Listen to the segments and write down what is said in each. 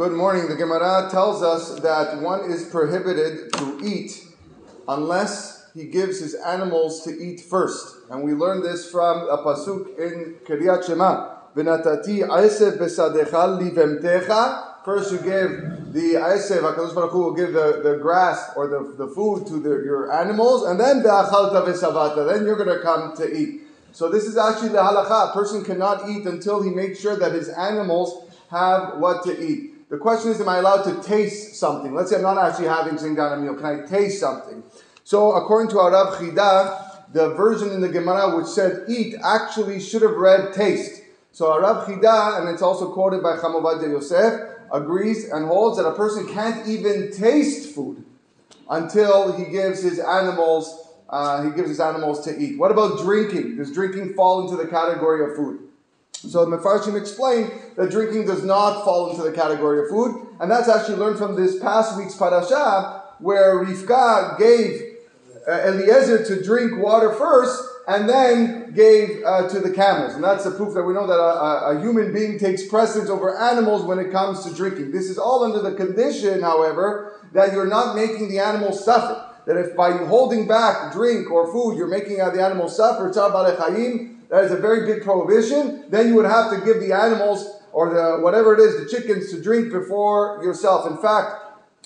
Good morning. The Gemara tells us that one is prohibited to eat unless he gives his animals to eat first. And we learn this from a pasuk in Kriyat Shema. V'natati aisev besadecha livemtecha. First you give the aisev, HaKadosh Baruch Hu will give the, the grass or the, the food to the, your animals, and then ve'achalta v'savata, then you're going to come to eat. So this is actually the halacha. A person cannot eat until he makes sure that his animals have what to eat. The question is, am I allowed to taste something? Let's say I'm not actually having zingana meal. Can I taste something? So according to Arav Chida, the version in the Gemara which said eat actually should have read taste. So Arav Chida, and it's also quoted by Chacham Ovadia Yosef, agrees and holds that a person can't even taste food until he gives his animals uh, he gives his animals to eat. What about drinking? Does drinking fall into the category of food? So the Mefarshim explain that drinking does not fall into the category of food, and that's actually learned from this past week's parasha, where Rivka gave uh, Eliezer to drink water first, and then gave uh, to the camels. And that's the proof that we know that a, a, human being takes precedence over animals when it comes to drinking. This is all under the condition, however, that you're not making the animals suffer that if by holding back drink or food you're making the animals suffer, that is a very big prohibition, then you would have to give the animals or the whatever it is, the chickens to drink before yourself. In fact,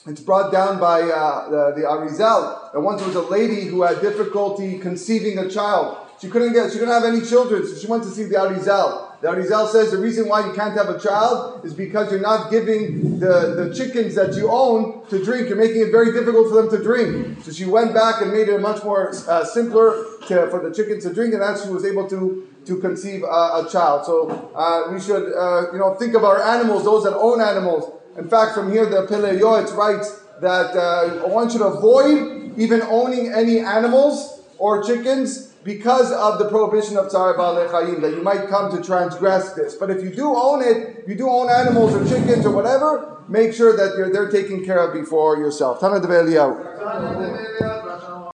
it's brought down by uh, the, the Arizal that once there was a lady who had difficulty conceiving a child. She couldn't get, she couldn't have any children, so she went to see the Arizal. The Arizal says the reason why you can't have a child is because you're not giving the, the chickens that you own to drink. You're making it very difficult for them to drink. So she went back and made it much more uh, simpler to, for the chickens to drink, and that's she was able to to conceive a, a child. So uh, we should uh, you know think of our animals, those that own animals. In fact, from here the Pele writes that uh, one should avoid even owning any animals or chickens because of the prohibition of Tzar Chayim, that you might come to transgress this. But if you do own it, you do own animals or chickens or whatever, make sure that you're, they're taken care of before yourself. Tana